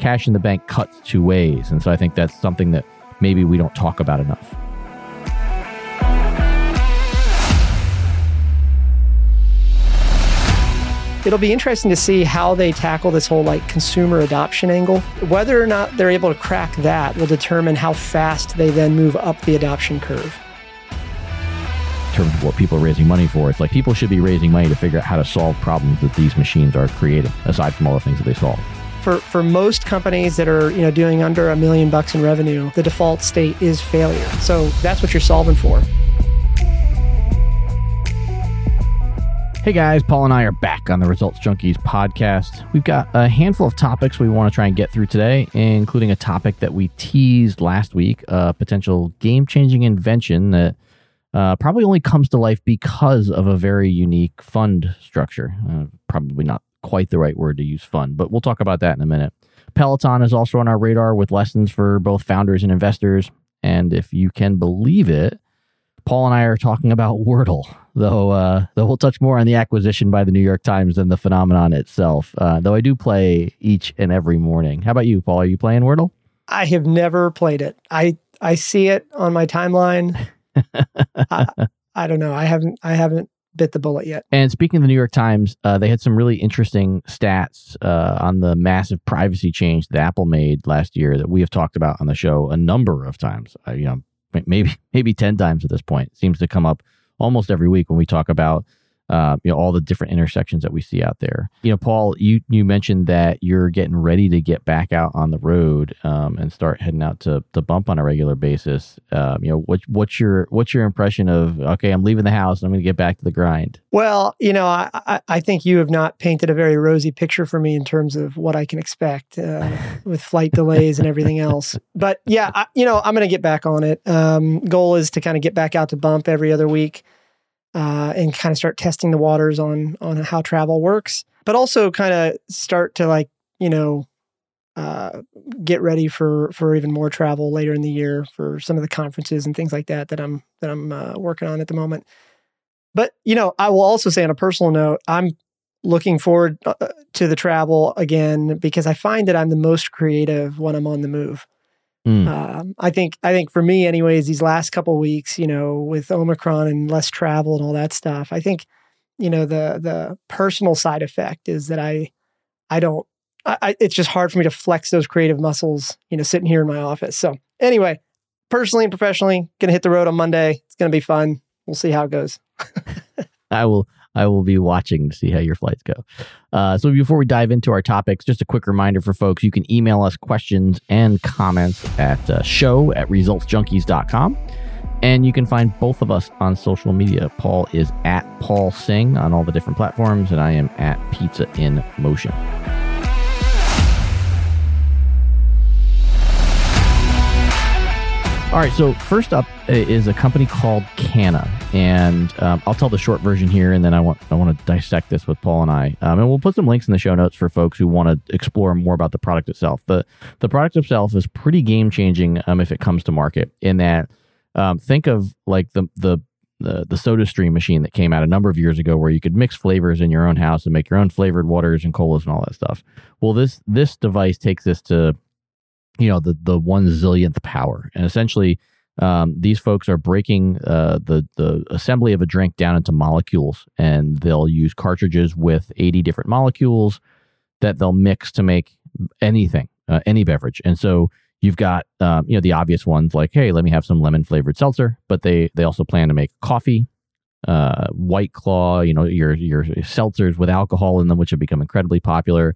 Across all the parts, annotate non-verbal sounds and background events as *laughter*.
cash in the bank cuts two ways. And so I think that's something that maybe we don't talk about enough. It'll be interesting to see how they tackle this whole like consumer adoption angle. Whether or not they're able to crack that will determine how fast they then move up the adoption curve. In terms of what people are raising money for, it's like people should be raising money to figure out how to solve problems that these machines are creating, aside from all the things that they solve. For for most companies that are you know doing under a million bucks in revenue, the default state is failure. So that's what you're solving for. Hey guys, Paul and I are back on the Results Junkies podcast. We've got a handful of topics we want to try and get through today, including a topic that we teased last week a potential game changing invention that uh, probably only comes to life because of a very unique fund structure. Uh, probably not quite the right word to use fun, but we'll talk about that in a minute. Peloton is also on our radar with lessons for both founders and investors. And if you can believe it, Paul and I are talking about Wordle, though. Uh, though we'll touch more on the acquisition by the New York Times than the phenomenon itself. Uh, though I do play each and every morning. How about you, Paul? Are you playing Wordle? I have never played it. I I see it on my timeline. *laughs* I, I don't know. I haven't I haven't bit the bullet yet. And speaking of the New York Times, uh, they had some really interesting stats uh, on the massive privacy change that Apple made last year that we have talked about on the show a number of times. Uh, you know, maybe *laughs* maybe 10 times at this point. It seems to come up almost every week when we talk about uh, you know all the different intersections that we see out there. You know, Paul, you you mentioned that you're getting ready to get back out on the road um, and start heading out to to bump on a regular basis. Um, you know, what what's your what's your impression of okay, I'm leaving the house and I'm going to get back to the grind. Well, you know, I I think you have not painted a very rosy picture for me in terms of what I can expect uh, *laughs* with flight delays and everything else. But yeah, I, you know, I'm going to get back on it. Um, goal is to kind of get back out to bump every other week uh, and kind of start testing the waters on on how travel works, but also kind of start to like you know uh, get ready for for even more travel later in the year for some of the conferences and things like that that I'm that I'm uh, working on at the moment. But you know, I will also say on a personal note, I'm looking forward uh, to the travel again because I find that I'm the most creative when I'm on the move. Mm. Um, I think I think for me, anyways, these last couple weeks, you know, with Omicron and less travel and all that stuff, I think, you know, the the personal side effect is that I I don't. I, it's just hard for me to flex those creative muscles, you know, sitting here in my office. So anyway, personally and professionally, gonna hit the road on Monday. It's gonna be fun. We'll see how it goes. *laughs* I will I will be watching to see how your flights go. Uh, so before we dive into our topics, just a quick reminder for folks, you can email us questions and comments at uh, show at resultsjunkies.com. And you can find both of us on social media. Paul is at Paul Singh on all the different platforms, and I am at Pizza in Motion. All right, so first up is a company called Cana, and um, I'll tell the short version here, and then I want I want to dissect this with Paul and I, um, and we'll put some links in the show notes for folks who want to explore more about the product itself. the The product itself is pretty game changing um, if it comes to market. In that, um, think of like the the the, the SodaStream machine that came out a number of years ago where you could mix flavors in your own house and make your own flavored waters and colas and all that stuff. Well, this this device takes this to you know the the one zillionth power. And essentially um, these folks are breaking uh, the the assembly of a drink down into molecules and they'll use cartridges with 80 different molecules that they'll mix to make anything uh, any beverage. And so you've got um, you know the obvious ones like hey let me have some lemon flavored seltzer. But they they also plan to make coffee uh, white claw you know your your seltzers with alcohol in them which have become incredibly popular.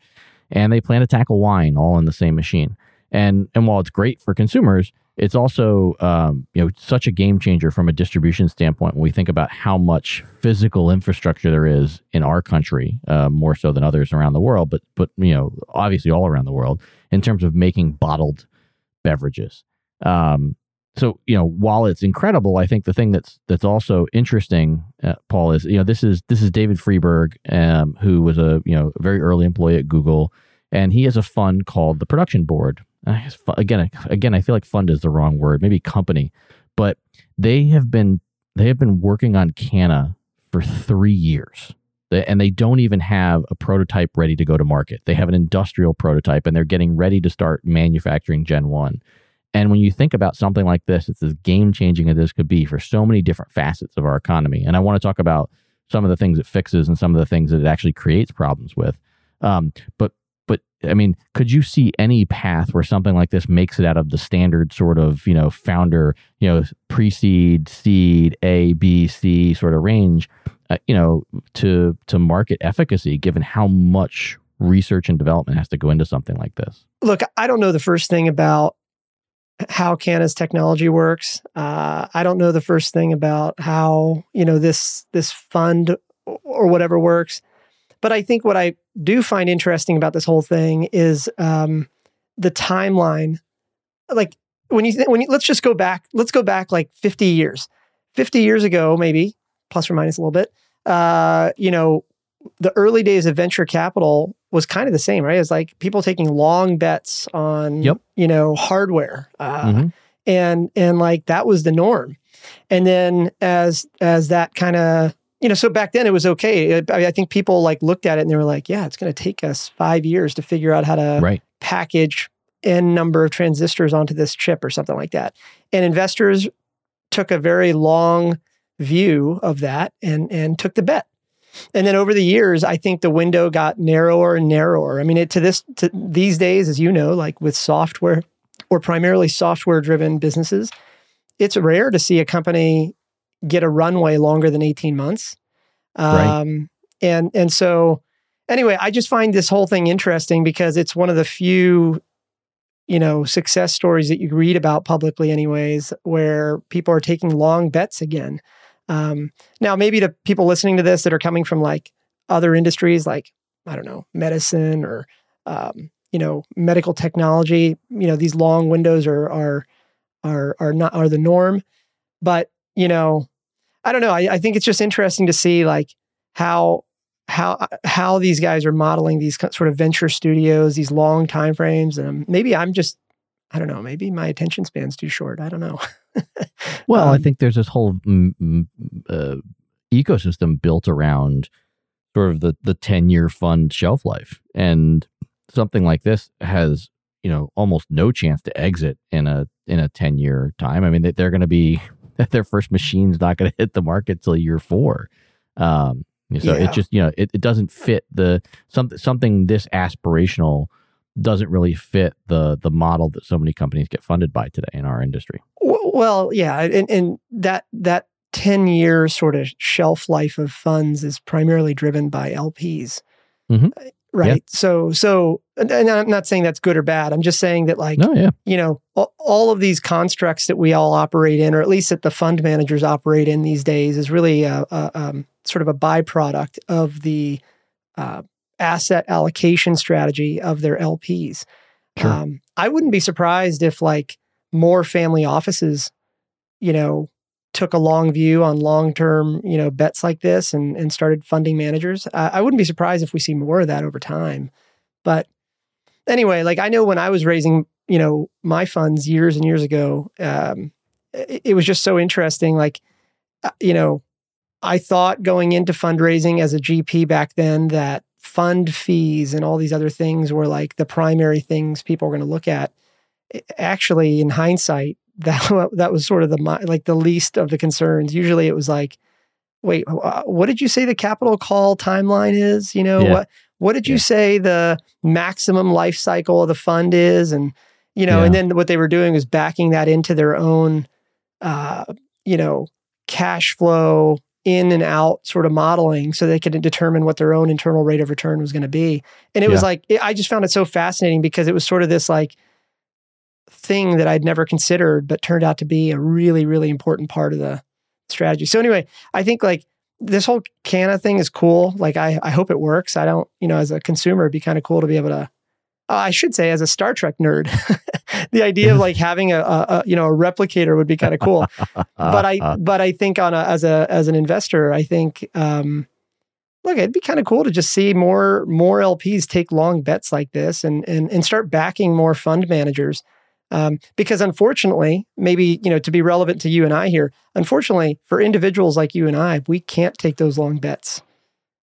And they plan to tackle wine all in the same machine and and while it's great for consumers, it's also um, you know such a game changer from a distribution standpoint when we think about how much physical infrastructure there is in our country, uh, more so than others around the world, but but you know obviously all around the world in terms of making bottled beverages. Um, so you know while it's incredible, I think the thing that's that's also interesting, uh, Paul, is you know this is this is David Friedberg, um, who was a you know a very early employee at Google, and he has a fund called the Production Board again, again, I feel like fund is the wrong word, maybe company, but they have been they have been working on Cana for three years. and they don't even have a prototype ready to go to market. They have an industrial prototype and they're getting ready to start manufacturing Gen 1. And when you think about something like this, it's as game changing as this could be for so many different facets of our economy. And I want to talk about some of the things it fixes and some of the things that it actually creates problems with. Um, but I mean, could you see any path where something like this makes it out of the standard sort of you know founder you know pre-seed, seed, A, B, C sort of range, uh, you know, to to market efficacy, given how much research and development has to go into something like this? Look, I don't know the first thing about how Cana's technology works. Uh, I don't know the first thing about how you know this this fund or whatever works. But I think what I do find interesting about this whole thing is um, the timeline. Like when you th- when you, let's just go back. Let's go back like fifty years. Fifty years ago, maybe plus or minus a little bit. Uh, you know, the early days of venture capital was kind of the same, right? It's like people taking long bets on, yep. you know, hardware, uh, mm-hmm. and and like that was the norm. And then as as that kind of you know, so back then it was okay. I, I, think people like looked at it and they were like, yeah, it's going to take us five years to figure out how to right. package n number of transistors onto this chip or something like that. And investors took a very long view of that and and took the bet. And then over the years, I think the window got narrower and narrower. I mean, it, to this to these days, as you know, like with software or primarily software driven businesses, it's rare to see a company get a runway longer than 18 months. Um, right. and and so anyway, I just find this whole thing interesting because it's one of the few you know success stories that you read about publicly anyways where people are taking long bets again um, now, maybe to people listening to this that are coming from like other industries, like I don't know, medicine or um, you know, medical technology, you know, these long windows are are are are not are the norm. But you know, I don't know. I, I think it's just interesting to see like how how how these guys are modeling these sort of venture studios, these long time frames, and maybe I'm just I don't know. Maybe my attention span's too short. I don't know. *laughs* well, um, I think there's this whole mm, uh, ecosystem built around sort of the the 10 year fund shelf life, and something like this has you know almost no chance to exit in a in a 10 year time. I mean, they, they're going to be *laughs* their first machine's not going to hit the market till year four. Um, so yeah. it just you know it, it doesn't fit the something something this aspirational doesn't really fit the the model that so many companies get funded by today in our industry. Well, yeah, and, and that that ten year sort of shelf life of funds is primarily driven by LPs, mm-hmm. Right? Yeah. So so, and I'm not saying that's good or bad. I'm just saying that like, no, yeah. you know, all of these constructs that we all operate in, or at least that the fund managers operate in these days, is really a, a um, sort of a byproduct of the uh, asset allocation strategy of their LPs. Sure. Um, I wouldn't be surprised if like more family offices, you know, took a long view on long term, you know, bets like this and and started funding managers. Uh, I wouldn't be surprised if we see more of that over time. But anyway, like I know when I was raising, you know, my funds years and years ago, um, it, it was just so interesting. Like, uh, you know, I thought going into fundraising as a GP back then that fund fees and all these other things were like the primary things people were going to look at. Actually, in hindsight, that *laughs* that was sort of the like the least of the concerns. Usually, it was like, wait, what did you say the capital call timeline is? You know yeah. what what did you yeah. say the maximum life cycle of the fund is? And you know, yeah. and then what they were doing was backing that into their own, uh, you know, cash flow in and out sort of modeling so they could determine what their own internal rate of return was going to be. And it was like, it, I just found it so fascinating because it was sort of this like thing that I'd never considered, but turned out to be a really, really important part of the strategy. So anyway, I think like this whole Cana thing is cool. Like I, I hope it works. I don't, you know, as a consumer, it'd be kind of cool to be able to uh, I should say, as a Star Trek nerd, *laughs* the idea of like having a, a, a, you know a replicator would be kind of cool. *laughs* but I but I think on a, as a as an investor, I think um, look, it'd be kind of cool to just see more more LPs take long bets like this and and and start backing more fund managers. Um, because unfortunately, maybe you know to be relevant to you and I here, unfortunately for individuals like you and I, we can't take those long bets.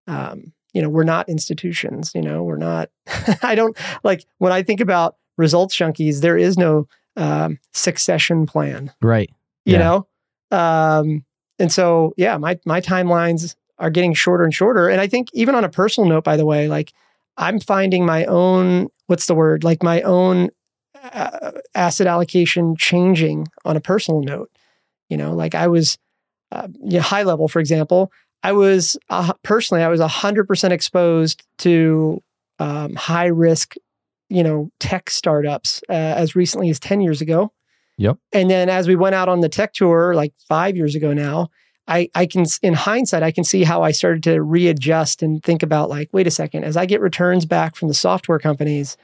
um, you know, we're not institutions. You know, we're not. *laughs* I don't like when I think about results junkies. There is no um, succession plan. Right. You yeah. know, um, and so yeah, my my timelines are getting shorter and shorter. And I think even on a personal note, by the way, like I'm finding my own what's the word like my own asset allocation changing on a personal note. You know, like I was uh, you know, high level, for example, I was uh, personally I was hundred percent exposed to um, high risk, you know, tech startups uh, as recently as ten years ago. Yep. And then as we went out on the tech tour, like five years ago now, I, I can, in hindsight, I can see how I started to readjust and think about like, wait a second, as I get returns back from the software companies,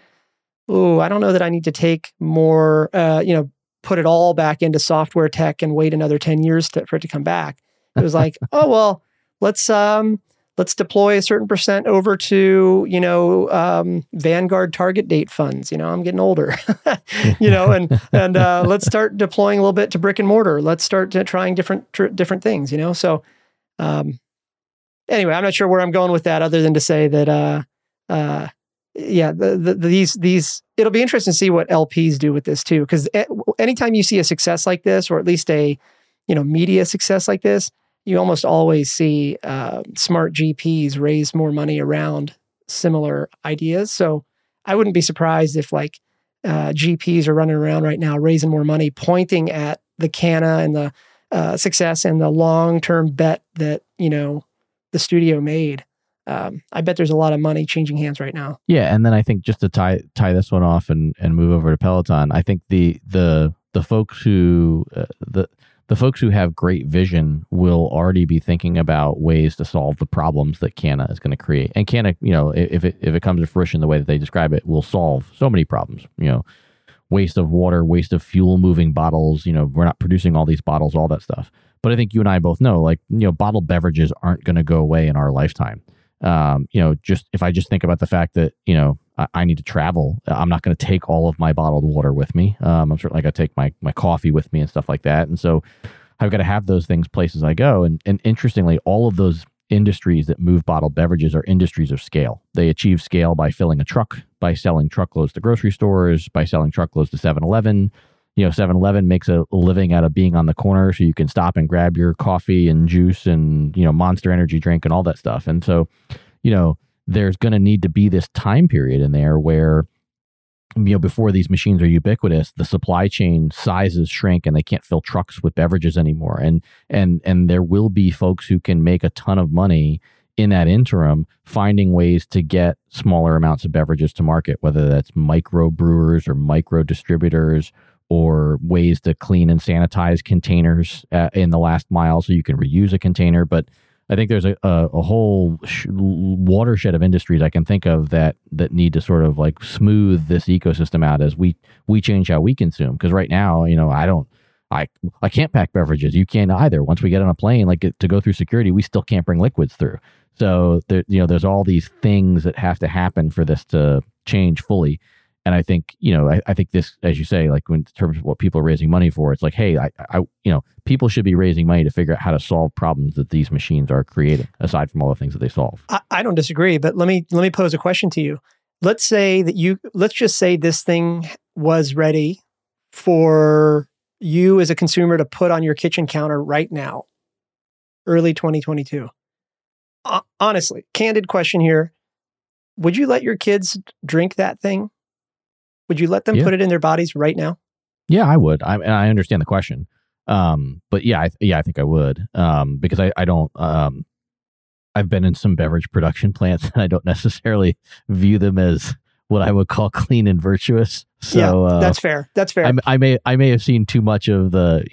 oh, I don't know that I need to take more, uh, you know, put it all back into software tech and wait another 10 years to, for it to come back. It was like, *laughs* oh, well, let's, um, let's deploy a certain percent over to you know um, vanguard target date funds you know i'm getting older. *laughs* You know and and uh, let's start deploying a little bit to brick and mortar. Let's start trying different tr- different things you know? So um, anyway i'm not sure where i'm going with that other than to say that uh, uh, yeah the, the, these these it'll be interesting to see what lps do with this too because anytime you see a success like this or at least a you know media success like this you almost always see uh, smart GPs raise more money around similar ideas. So I wouldn't be surprised if like uh, GPs are running around right now raising more money, pointing at the Cana and the uh, success and the long term bet that you know the studio made. Um, I bet there's a lot of money changing hands right now. Yeah, and then I think just to tie tie this one off and and move over to Peloton, I think the the the folks who uh, the the folks who have great vision will already be thinking about ways to solve the problems that Cana is going to create. And Cana, you know, if it if it comes to fruition the way that they describe it, will solve so many problems. You know, waste of water, waste of fuel moving bottles. You know, we're not producing all these bottles, all that stuff. But I think you and I both know, like, you know, bottled beverages aren't going to go away in our lifetime. Um, you know, just if I just think about the fact that, you know, I, I need to travel, I'm not going to take all of my bottled water with me. Um, I'm certainly going to take my, my coffee with me and stuff like that. And so I've got to have those things places I go. And, and interestingly, all of those industries that move bottled beverages are industries of scale. They achieve scale by filling a truck, by selling truckloads to grocery stores, by selling truckloads to 7 Eleven you know 7-eleven makes a living out of being on the corner so you can stop and grab your coffee and juice and you know monster energy drink and all that stuff. And so you know there's going to need to be this time period in there where you know before these machines are ubiquitous the supply chain sizes shrink and they can't fill trucks with beverages anymore. And and and there will be folks who can make a ton of money in that interim finding ways to get smaller amounts of beverages to market whether that's micro brewers or micro distributors or ways to clean and sanitize containers uh, in the last mile so you can reuse a container. But I think there's a, a, a whole sh- watershed of industries I can think of that that need to sort of like smooth this ecosystem out as we we change how we consume. Because right now, you know, I don't. I I can't pack beverages. You can't either. Once we get on a plane, like to go through security, we still can't bring liquids through. So there, you know, there's all these things that have to happen for this to change fully. And I think, you know, I, I, think this, as you say, like in terms of what people are raising money for, it's like, hey, I, I, you know, people should be raising money to figure out how to solve problems that these machines are creating, aside from all the things that they solve. I, I don't disagree, but let me let me pose a question to you. Let's say that you, let's just say this thing was ready for you as a consumer to put on your kitchen counter right now, early 2022. Uh, honestly, candid question here. Would you let your kids drink that thing? Would you let them yeah. put it in their bodies right now? Yeah, I would. I I understand the question. Um, but yeah, I, yeah, I think I would. Um, because I, I don't. Um, I've been in some beverage production plants, *laughs* and I don't necessarily view them as what I would call clean and virtuous. So yeah, uh, that's fair. That's fair. I, I, may I may have seen too much of the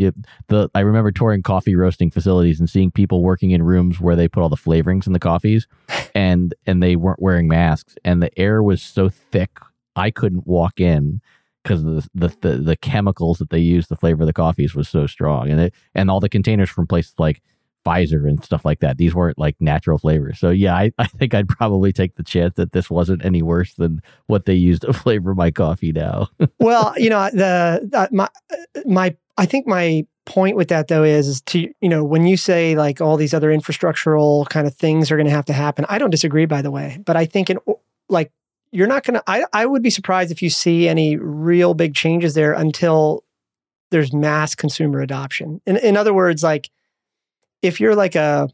the. I remember touring coffee roasting facilities and seeing people working in rooms where they put all the flavorings in the coffees, *laughs* and and they weren't wearing masks, and the air was so thick I couldn't walk in because the, the, the the chemicals that they use to flavor of the coffees was so strong, and it, and all the containers from places like Pfizer and stuff like that. These weren't like natural flavors. So yeah, I, I think I'd probably take the chance that this wasn't any worse than what they used to *laughs* flavor my coffee now. *laughs* well, you know, the uh, my my I think my point with that though is, is to you know when you say like all these other infrastructural kind of things are going to have to happen. I don't disagree, by the way, but I think in like you're not going to. I would be surprised if you see any real big changes there until there's mass consumer adoption. In in other words, like if you're like a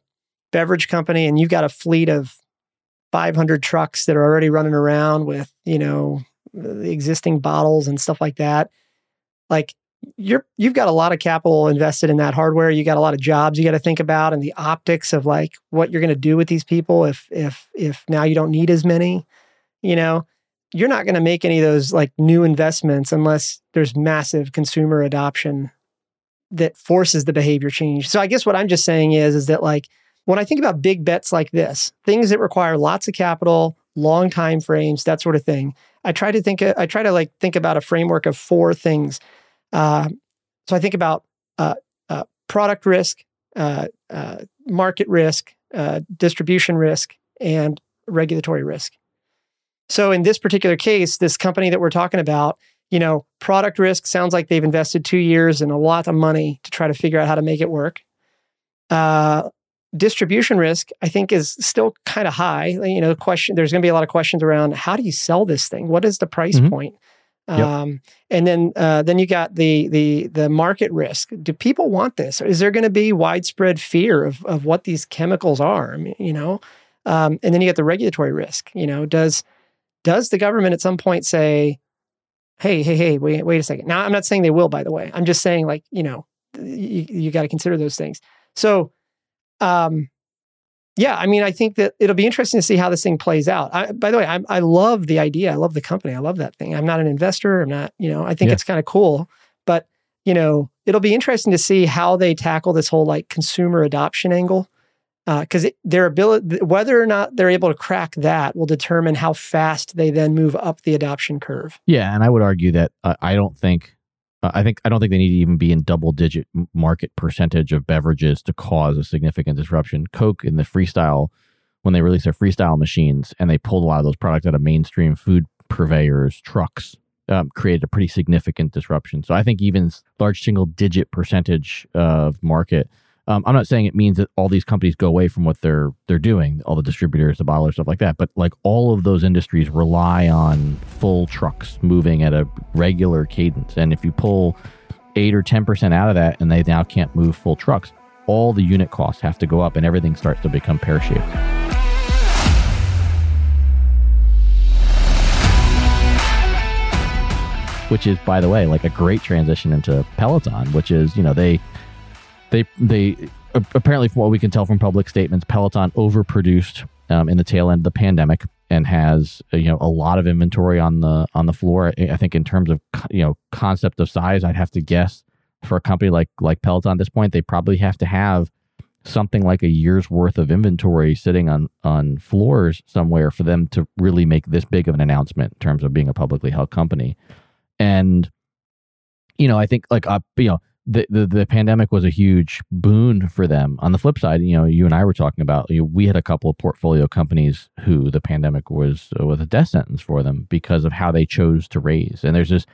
beverage company and you've got a fleet of 500 trucks that are already running around with you know the existing bottles and stuff like that like you're you've got a lot of capital invested in that hardware. You got a lot of jobs you got to think about, and the optics of like what you're going to do with these people if if if now you don't need as many. You know, you're not going to make any of those like new investments unless there's massive consumer adoption that forces the behavior change. So I guess what I'm just saying is is that like when I think about big bets like this, things that require lots of capital, long time frames, that sort of thing, I try to think I try to like think about a framework of four things uh, so I think about uh, uh, product risk, uh, uh, market risk, distribution risk, and regulatory risk. So in this particular case, this company that we're talking about, you know, product risk sounds like they've invested two years and a lot of money to try to figure out how to make it work. distribution risk, I think, is still kind of high. You know, question there's going to be a lot of questions around how do you sell this thing? What is the price mm-hmm. point? Yep. Um, and then uh, then you got the the the market risk. Do people want this? Is there going to be widespread fear of of what these chemicals are? You know, um, and then you get the regulatory risk. You know, does does the government at some point say, "Hey, hey, hey, wait, wait a second. Now, I'm not saying they will. By the way, I'm just saying like you know, you, you got to consider those things. So, um, yeah, I mean, I think that it'll be interesting to see how this thing plays out. I, by the way, I, I love the idea. I love the company. I love that thing. I'm not an investor. I'm not, you know, I think yeah. it's kind of cool. But, you know, it'll be interesting to see how they tackle this whole like consumer adoption angle. Because uh, their ability, whether or not they're able to crack that, will determine how fast they then move up the adoption curve. Yeah, and I would argue that uh, I don't think uh, I think I don't think they need to even be in double digit market percentage of beverages to cause a significant disruption. Coke in the freestyle, when they released their freestyle machines and they pulled a lot of those products out of mainstream food purveyors, trucks, um, created a pretty significant disruption. So I think even large single digit percentage of market um, I'm not saying it means that all these companies go away from what they're they're doing, all the distributors, the bottlers, stuff like that. But like all of those industries rely on full trucks moving at a regular cadence, and if you pull eight or ten percent out of that, and they now can't move full trucks, all the unit costs have to go up, and everything starts to become pear shaped. Which is, by the way, like a great transition into Peloton, which is, you know, they they they apparently, from what we can tell from public statements, Peloton overproduced um, in the tail end of the pandemic and has uh, you know a lot of inventory on the on the floor. I think in terms of you know concept of size, I'd have to guess for a company like like Peloton at this point, they probably have to have something like a year's worth of inventory sitting on on floors somewhere for them to really make this big of an announcement in terms of being a publicly held company. And you know, I think like uh, you know the, the, the pandemic was a huge boon for them. On the flip side, you know, you and I were talking about, you know, we had a couple of portfolio companies who the pandemic was uh, was a death sentence for them because of how they chose to raise. And there's this,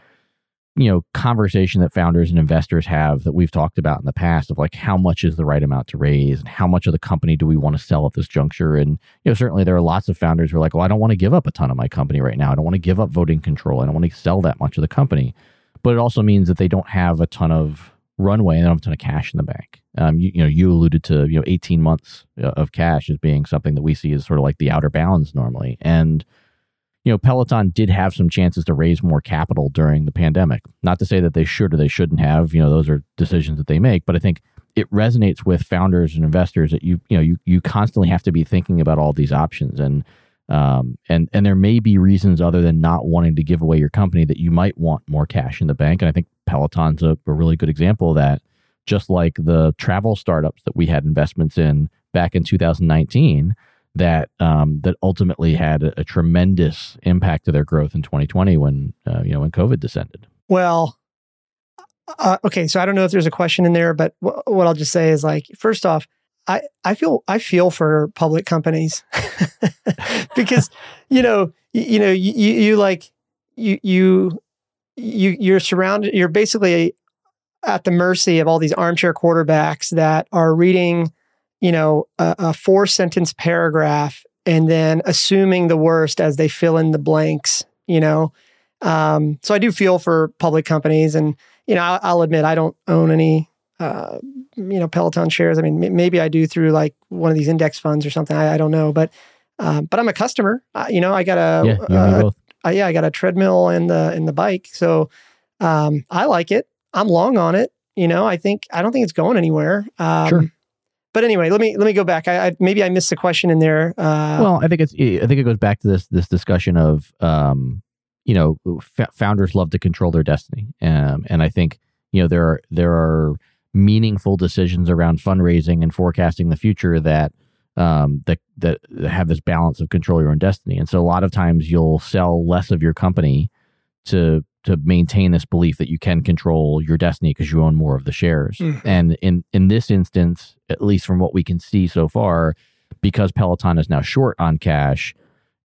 you know, conversation that founders and investors have that we've talked about in the past of like how much is the right amount to raise and how much of the company do we want to sell at this juncture. And you know, certainly there are lots of founders who are like, well, I don't want to give up a ton of my company right now. I don't want to give up voting control. I don't want to sell that much of the company. But it also means that they don't have a ton of runway and have a ton of cash in the bank. Um, you, you, know, you alluded to you know 18 months uh, of cash as being something that we see as sort of like the outer bounds normally. And you know, Peloton did have some chances to raise more capital during the pandemic. Not to say that they should or they shouldn't have. You know, those are decisions that they make. But I think it resonates with founders and investors that you you know you you constantly have to be thinking about all these options and um, and and there may be reasons other than not wanting to give away your company that you might want more cash in the bank. And I think Peloton's a, a really good example of that. Just like the travel startups that we had investments in back in 2019, that um, that ultimately had a, a, tremendous impact to their growth in 2020 when uh, you know when COVID descended. Well, uh, okay, so I don't know if there's a question in there, but w- what I'll just say is like, first off, I, I feel I feel for public companies *laughs* because you know you, you know you, you like you you you you're surrounded you're basically at the mercy of all these armchair quarterbacks that are reading, you know, a, a four sentence paragraph and then assuming the worst as they fill in the blanks, you know. Um, so I do feel for public companies, and you know, I'll, I'll admit I don't own any, uh, you know, Peloton shares. I mean, m- maybe I do through like one of these index funds or something. I, I don't know, but um, but I'm a customer. Uh, you know, I got a yeah, you and me uh, uh, yeah, I got a treadmill and the and the bike. So um, I like it. I'm long on it. You know, I think I don't think it's going anywhere. Um, Sure. But anyway, let me let me go back. I, I maybe I missed the question in there. Uh, well, I think it's I think it goes back to this this discussion of um, you know f- founders love to control their destiny, um, and I think you know there are there are meaningful decisions around fundraising and forecasting the future that um, that that have this balance of control your own destiny, and so a lot of times you'll sell less of your company to to maintain this belief that you can control your destiny because you own more of the shares. Mhm. And in in this instance, at least from what we can see so far, because Peloton is now short on cash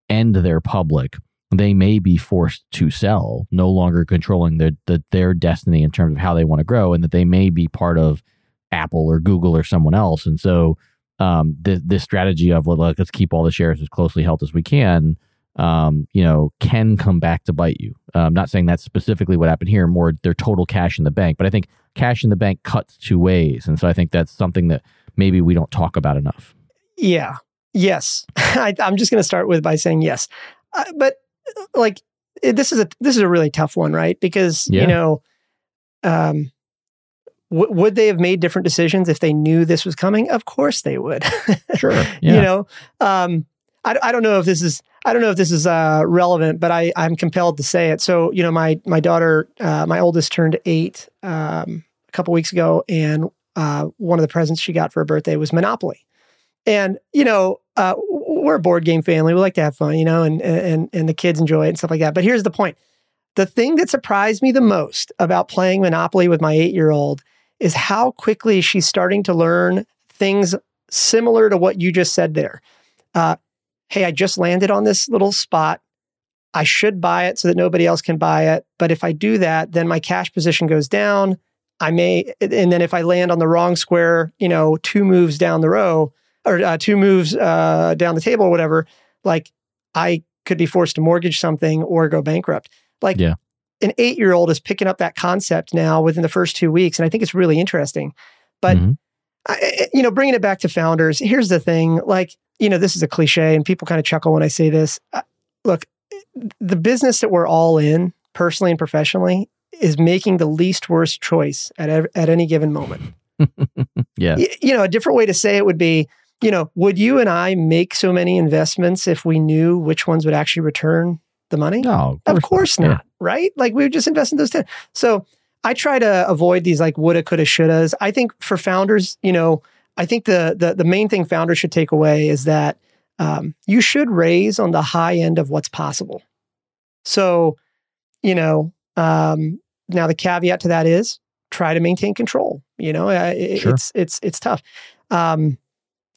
and they're public, they may be forced to sell, no longer controlling their the, their destiny in terms of how they want to grow, and that they may be part of Apple or Google or someone else. And so, um, this this strategy of well, let's keep all the shares as closely held as we can, um, you know, can come back to bite you. I'm not saying that's specifically what happened here. More, their total cash in the bank, but I think cash in the bank cuts two ways, and so I think that's something that maybe we don't talk about enough. Yeah. Yes. *laughs* I, I'm just going to start with by saying yes. Uh, but like it, this is a this is a really tough one, right? Because Yeah. you know, um, w- would they have made different decisions if they knew this was coming? Of course they would. *laughs* Sure. You know, um, I, I don't know if this is I don't know if this is uh, relevant, but I I'm compelled to say it. So you know, my my daughter, uh, my oldest, turned eight um, a couple weeks ago, and uh, one of the presents she got for her birthday was Monopoly. And you know, uh, we're a board game family. We like to have fun, you know, and and and the kids enjoy it and stuff like that. But here's the point: the thing that surprised me the most about playing Monopoly with my eight year old is how quickly she's starting to learn things similar to what you just said there. Uh, hey, I just landed on this little spot. I should buy it so that nobody else can buy it. But if I do that, then my cash position goes down. I may, and then if I land on the wrong square, you know, two moves down the row or uh, two moves uh, down the table or whatever, like I could be forced to mortgage something or go bankrupt. Like Yeah. an eight year old is picking up that concept now within the first two weeks. And I think it's really interesting. But Mhm. I, you know, bringing it back to founders, here's the thing like, you know, this is a cliche and people kind of chuckle when I say this. Uh, look, the business that we're all in, personally and professionally, is making the least worst choice at, ev- at any given moment. *laughs* yeah. Y- you know, a different way to say it would be, you know, would you and I make so many investments if we knew which ones would actually return the money? No, Of course Yeah. not, right? Like we would just invest in those 10. So I try to avoid these like woulda, coulda, shouldas. I think for founders, you know, I think the the the main thing founders should take away is that um, you should raise on the high end of what's possible. So, you know, um, now the caveat to that is try to maintain control. You know, uh, it- Sure. it's it's it's tough um,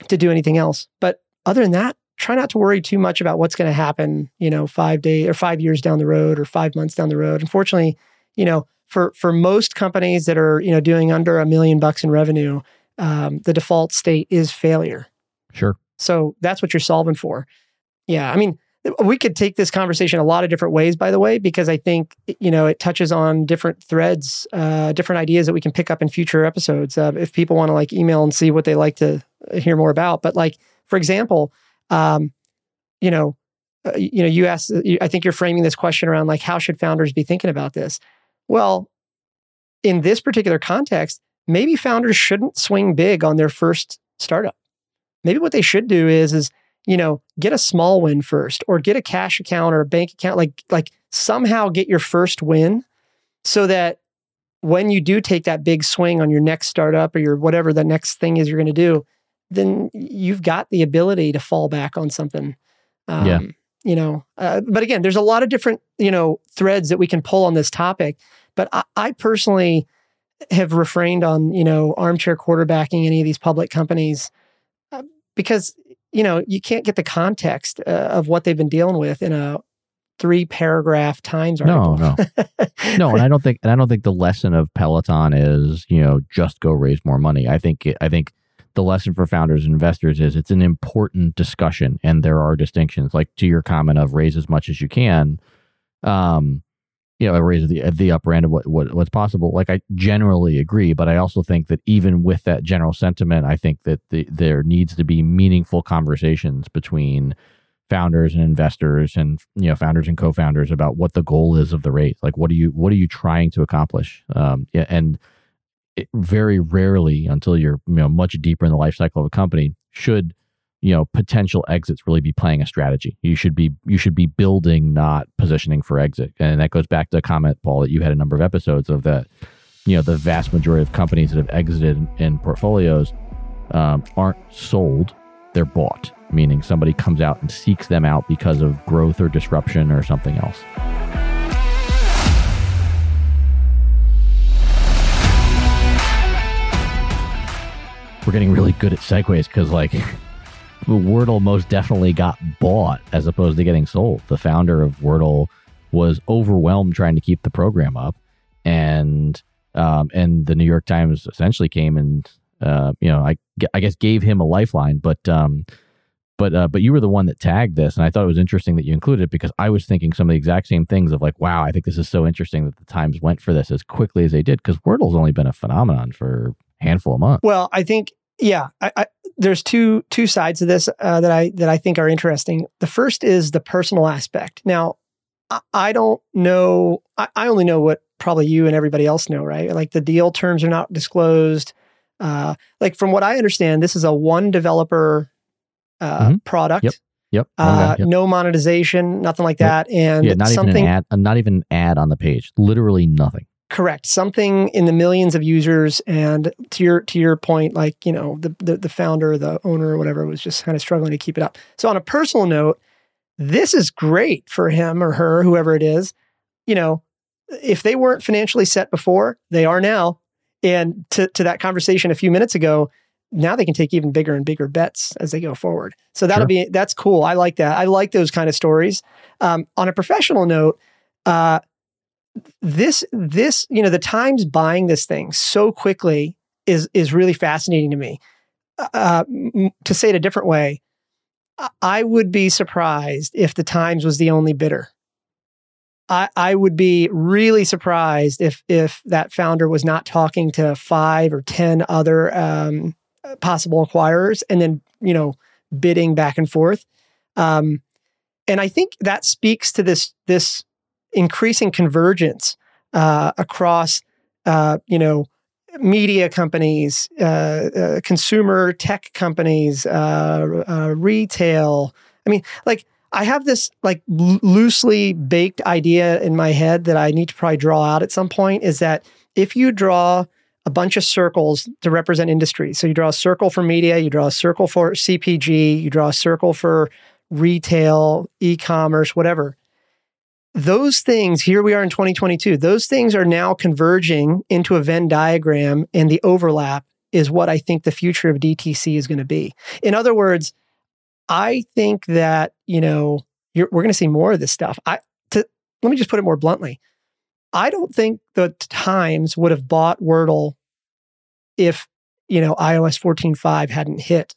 to do anything else. But other than that, try not to worry too much about what's going to happen. You know, five days or five years down the road or five months down the road. Unfortunately, you know, for for most companies that are you know doing under a million bucks in revenue, um, the default state is failure. Sure. So that's what you're solving for. Yeah. I mean, we could take this conversation a lot of different ways, by the way, because I think, you know, it touches on different threads, uh, different ideas that we can pick up in future episodes. Uh, if people want to like email and see what they like to hear more about. But like, for example, um, you know, uh, you know, you asked, I think you're framing this question around like, how should founders be thinking about this? Well, in this particular context, maybe founders shouldn't swing big on their first startup. Maybe what they should do is, is you know, get a small win first, or get a cash account or a bank account. Like, like somehow get your first win, so that when you do take that big swing on your next startup or your whatever the next thing is you're going to do, then you've got the ability to fall back on something. Um, Yeah. You know, uh, but again, there's a lot of different you know threads that we can pull on this topic. But I, I personally have refrained on you know armchair quarterbacking any of these public companies uh, because you know you can't get the context uh, of what they've been dealing with in a three paragraph Times No, no, *laughs* no, and I don't think, and I don't think the lesson of Peloton is, you know, just go raise more money. I think, I think the lesson for founders and investors is it's an important discussion, and there are distinctions. Like to your comment of raise as much as you can, um, you know, raise the the upper end of what, what what's possible. Like I generally agree, but I also think that even with that general sentiment, I think that the, there needs to be meaningful conversations between founders and investors and you know founders and co-founders about what the goal is of the raise like what are you what are you trying to accomplish um yeah, and it very rarely until you're you know much deeper in the life cycle of a company should you know potential exits really be playing a strategy you should be you should be building not positioning for exit and that goes back to a comment paul that you had a number of episodes of that you know the vast majority of companies that have exited in, portfolios um, aren't sold they're bought meaning somebody comes out and seeks them out because of growth or disruption or something else. We're getting really good at segues because, like, *laughs* Wordle most definitely got bought as opposed to getting sold. The founder of Wordle was overwhelmed trying to keep the program up, and um, and the New York Times essentially came and uh, you know I I guess gave him a lifeline, but um, but uh, but you were the one that tagged this, and I thought it was interesting that you included it because I was thinking some of the exact same things of like, wow, I think this is so interesting that the Times went for this as quickly as they did because Wordle's only been a phenomenon for handful of months. Well, I think yeah, I, I, there's two two sides of this uh, that I that I think are interesting. The first is the personal aspect. Now, I, I don't know. I, I only know what probably you and everybody else know, right? Like the deal terms are not disclosed. Uh, like from what I understand, this is a one developer uh, Mhm. product. Yep. Yep. Uh, yep. No monetization, nothing like that, and yeah, not even something an ad. Not even an ad on the page. Literally nothing. Correct. Something in the millions of users, and to your to your point, like you know, the the, the founder, the owner, or whatever, was just kind of struggling to keep it up. So on a personal note, this is great for him or her, whoever it is. You know, if they weren't financially set before, they are now. And to to that conversation a few minutes ago, now they can take even bigger and bigger bets as they go forward. So that'll Sure. be that's cool. I like that. I like those kind of stories. Um, on a professional note, uh, this this you know the Times buying this thing so quickly is is really fascinating to me. Uh, to say it a different way, I- I would be surprised if the Times was the only bidder. I, I would be really surprised if if that founder was not talking to five or ten other um, possible acquirers and then you know bidding back and forth. Um, and I think that speaks to this this increasing convergence uh, across uh, you know media companies, uh, uh, consumer tech companies, uh, uh, retail. I mean, like I have this like l- loosely baked idea in my head that I need to probably draw out at some point. Is that if you draw a bunch of circles to represent industries, so you draw a circle for media, you draw a circle for CPG, you draw a circle for retail, e-commerce, whatever those things here we are in 2022 those things are now converging into a venn diagram and the overlap is what i think the future of dtc is going to be. In other words i think that you know we're going to see more of this stuff. I to, let me just put it more bluntly. I don't think the times would have bought wordle if you know ios 14.5 hadn't hit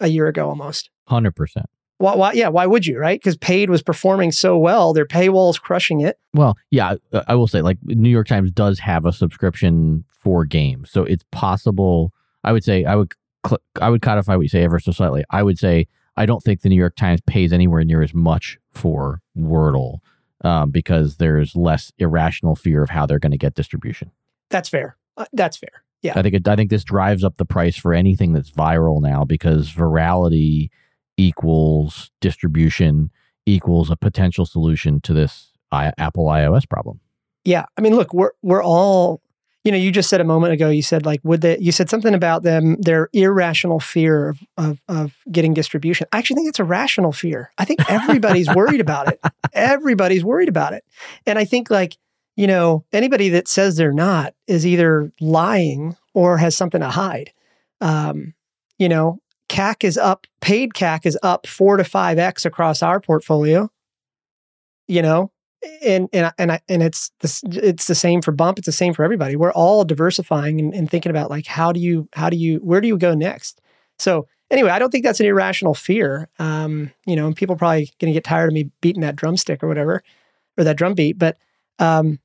a year ago almost. Hundred percent. Why, why yeah why would you right because paid was performing so well their paywall's crushing it Well, yeah, I- I will say, like New York Times does have a subscription for games, so it's possible. I would say I would cl- I would codify what you say ever so slightly. I would say I don't think the New York Times pays anywhere near as much for Wordle um, because there's less irrational fear of how they're going to get distribution. That's fair. Uh, that's fair. Yeah. I think it, I think this drives up the price for anything that's viral now because virality equals distribution equals a potential solution to this I, Apple iOS problem. Yeah. I mean, look, we're we're all, you know, you just said a moment ago, you said like, would they you said something about them, their irrational fear of of, of getting distribution. I actually think it's a rational fear. I think everybody's worried about it. *laughs* Everybody's worried about it. And I think like, you know, anybody that says they're not is either lying or has something to hide. Um, you know, CAC is up, paid CAC is up four to five X across our portfolio. you know, and and and I, and it's this it's the same for bump it's the same for everybody. We're all diversifying and, and, thinking about like how do you how do you where do you go next? So anyway i don't think that's an irrational fear. Um you know and people probably going to get tired of me beating that drumstick or whatever or that drum beat but um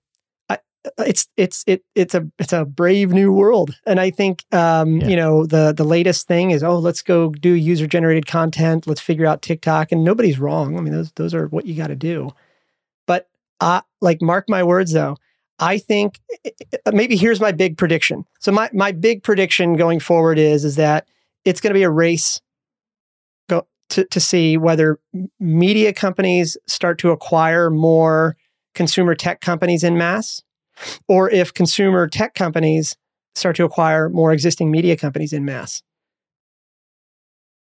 it's it's it it's a it's a brave new world. And i think um yeah. you know the the latest thing is oh let's go do user generated content. Let's figure out tiktok. And nobody's wrong. I mean those those are what you got to do. But uh, like mark my words though, I think maybe here's my big prediction. So my my big prediction going forward is is that it's going to be a race go to to see whether media companies start to acquire more consumer tech companies in mass or if consumer tech companies start to acquire more existing media companies in mass.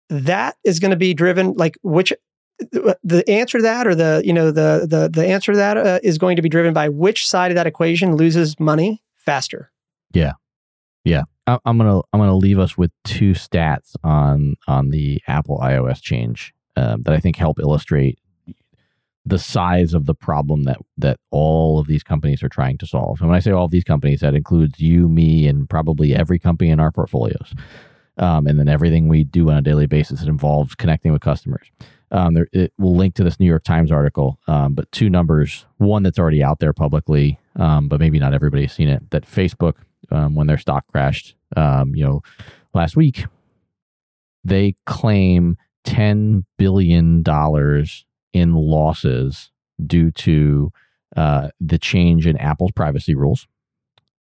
That is going to be driven like which the answer to that or the you know the the the answer to that uh, is going to be driven by which side of that equation loses money faster. Yeah. Yeah. I, i'm gonna i'm gonna leave us with two stats on on the apple ios change um, that i think help illustrate the size of the problem that that all of these companies are trying to solve and when i say all of these companies that includes you me and probably every company in our portfolios um, and then everything we do on a daily basis that involves connecting with customers um, there, it will link to this New York Times article, um, but two numbers. One that's already out there publicly, um, but maybe not everybody's seen it. That Facebook, um, when their stock crashed, um, you know, last week, they claim ten billion dollars in losses due to uh, the change in Apple's privacy rules.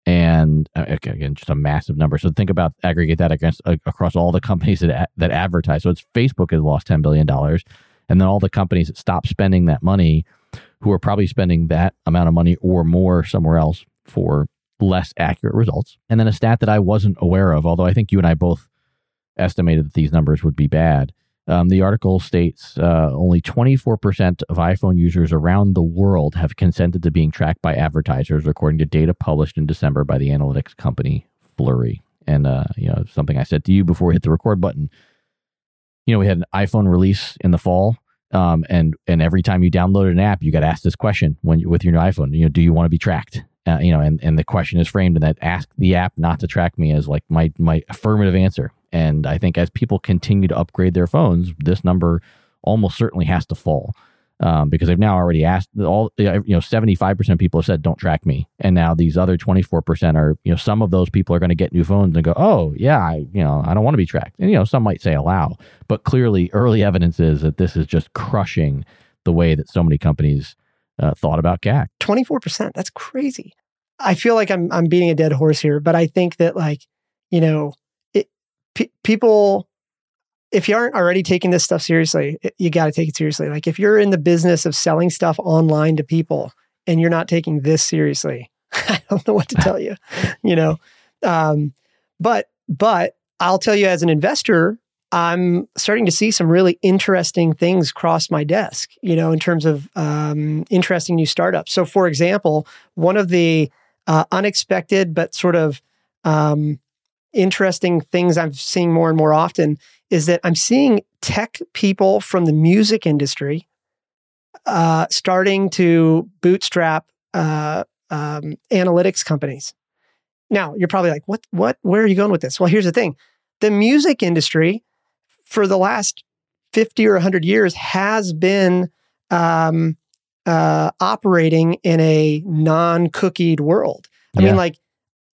And uh, again just a massive number. So think about aggregate that against uh, across all the companies that that advertise. So it's facebook has lost 10 billion dollars and then all the companies that stop spending that money who are probably spending that amount of money or more somewhere else for less accurate results. And then a stat that i wasn't aware of although i think you and i both estimated that these numbers would be bad um, the article states uh, only 24% of iPhone users around the world have consented to being tracked by advertisers, according to data published in December by the analytics company Flurry. And uh, you know, something I said to you before we hit the record button. You know, we had an iPhone release in the fall, um, and and every time you downloaded an app, you got asked this question when with your new iPhone. You know, do you want to be tracked? Uh, you know, and, and the question is framed in that ask the app not to track me as like my my affirmative answer. And I think as people continue to upgrade their phones, this number almost certainly has to fall. Um, because they've now already asked all you know 75% of people have said don't track me. And now these other 24% are you know some of those people are going to get new phones and go oh yeah I you know I don't want to be tracked. And you know some might say allow. But clearly early evidence is that this is just crushing the way that so many companies uh, thought about CAC 24% that's crazy. I feel like I'm I'm beating a dead horse here but I think that like you know people, if you aren't already taking this stuff seriously, you got to take it seriously. Like if you're in the business of selling stuff online to people and you're not taking this seriously, *laughs* I don't know what to tell you, *laughs* you know. Um, but but I'll tell you as an investor, I'm starting to see some really interesting things cross my desk, you know, in terms of um, interesting new startups. So, for example, one of the uh, unexpected but sort of um, interesting things I'm seeing more and more often is that I'm seeing tech people from the music industry uh, starting to bootstrap uh, um, analytics companies. Now you're probably like, what? What? Where are you going with this? Well, here's the thing: the music industry for the last fifty or hundred years has been um, uh, operating in a non-cookied world. I yeah. mean, like,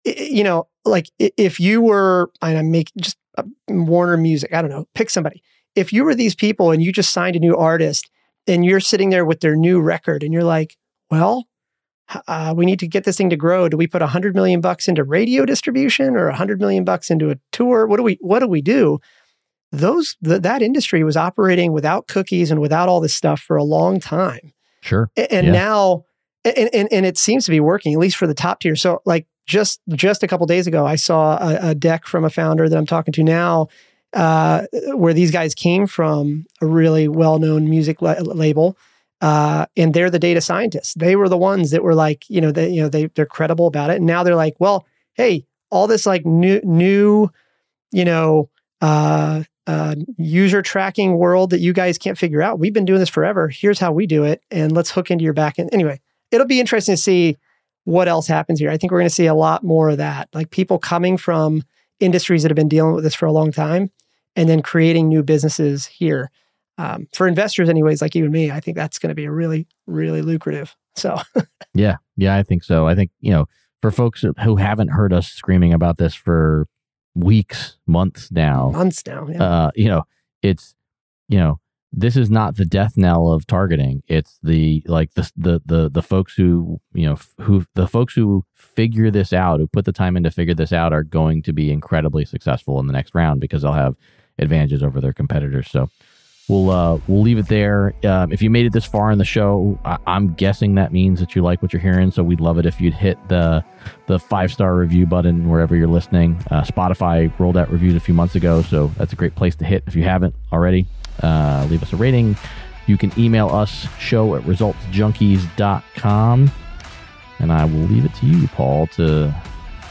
you know, like if you were, and I make just uh, Warner Music, I don't know, pick somebody. If you were these people and you just signed a new artist and you're sitting there with their new record and you're like, well, uh, we need to get this thing to grow. Do we put a hundred million bucks into radio distribution or a hundred million bucks into a tour? What do we What do we do? Those th- that industry was operating without cookies and without all this stuff for a long time. Sure. And, and yeah. now, and, and and it seems to be working at least for the top tier. So like just just a couple days ago, I saw a, a, deck from a founder that I'm talking to now, uh, where these guys came from a really well known music la- label, uh, and they're the data scientists. They were the ones that were like, you know, they you know they they're credible about it, and now they're like, well, hey, all this like new new, you know. Uh, uh, user tracking world that you guys can't figure out. We've been doing this forever. Here's how we do it, and let's hook into your backend. Anyway, it'll be interesting to see what else happens here. I think we're going to see a lot more of that, like people coming from industries that have been dealing with this for a long time, and then creating new businesses here. Um, for investors, anyways, like you and me, I think that's going to be really, really lucrative. So, *laughs* yeah, yeah, I think so. I think you know, for folks who haven't heard us screaming about this for weeks, months now, months now. Yeah. Uh, you know, it's you know, this is not the death knell of targeting. It's the like the the the the folks who you know who the folks who figure this out, who put the time in to figure this out, are going to be incredibly successful in the next round because they'll have advantages over their competitors. So we'll uh, we'll leave it there. Um, if you made it this far in the show, I- am guessing that means that you like what you're hearing. So we'd love it if you'd hit the the five star review button wherever you're listening. Uh, Spotify rolled out reviews a few months ago, so that's a great place to hit if you haven't already. Uh, leave us a rating. You can email us show at resultsjunkies.com. And I will leave it to you, Paul, to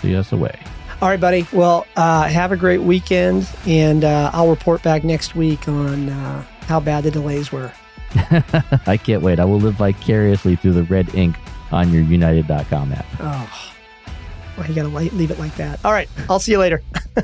see us away. All right, buddy. Well, uh, have a great weekend, and uh, I'll report back next week on uh, how bad the delays were. *laughs* I can't wait. I will live vicariously through the red ink on your united.com app. Oh, well, you got to leave it like that. All right. I'll see you later. *laughs*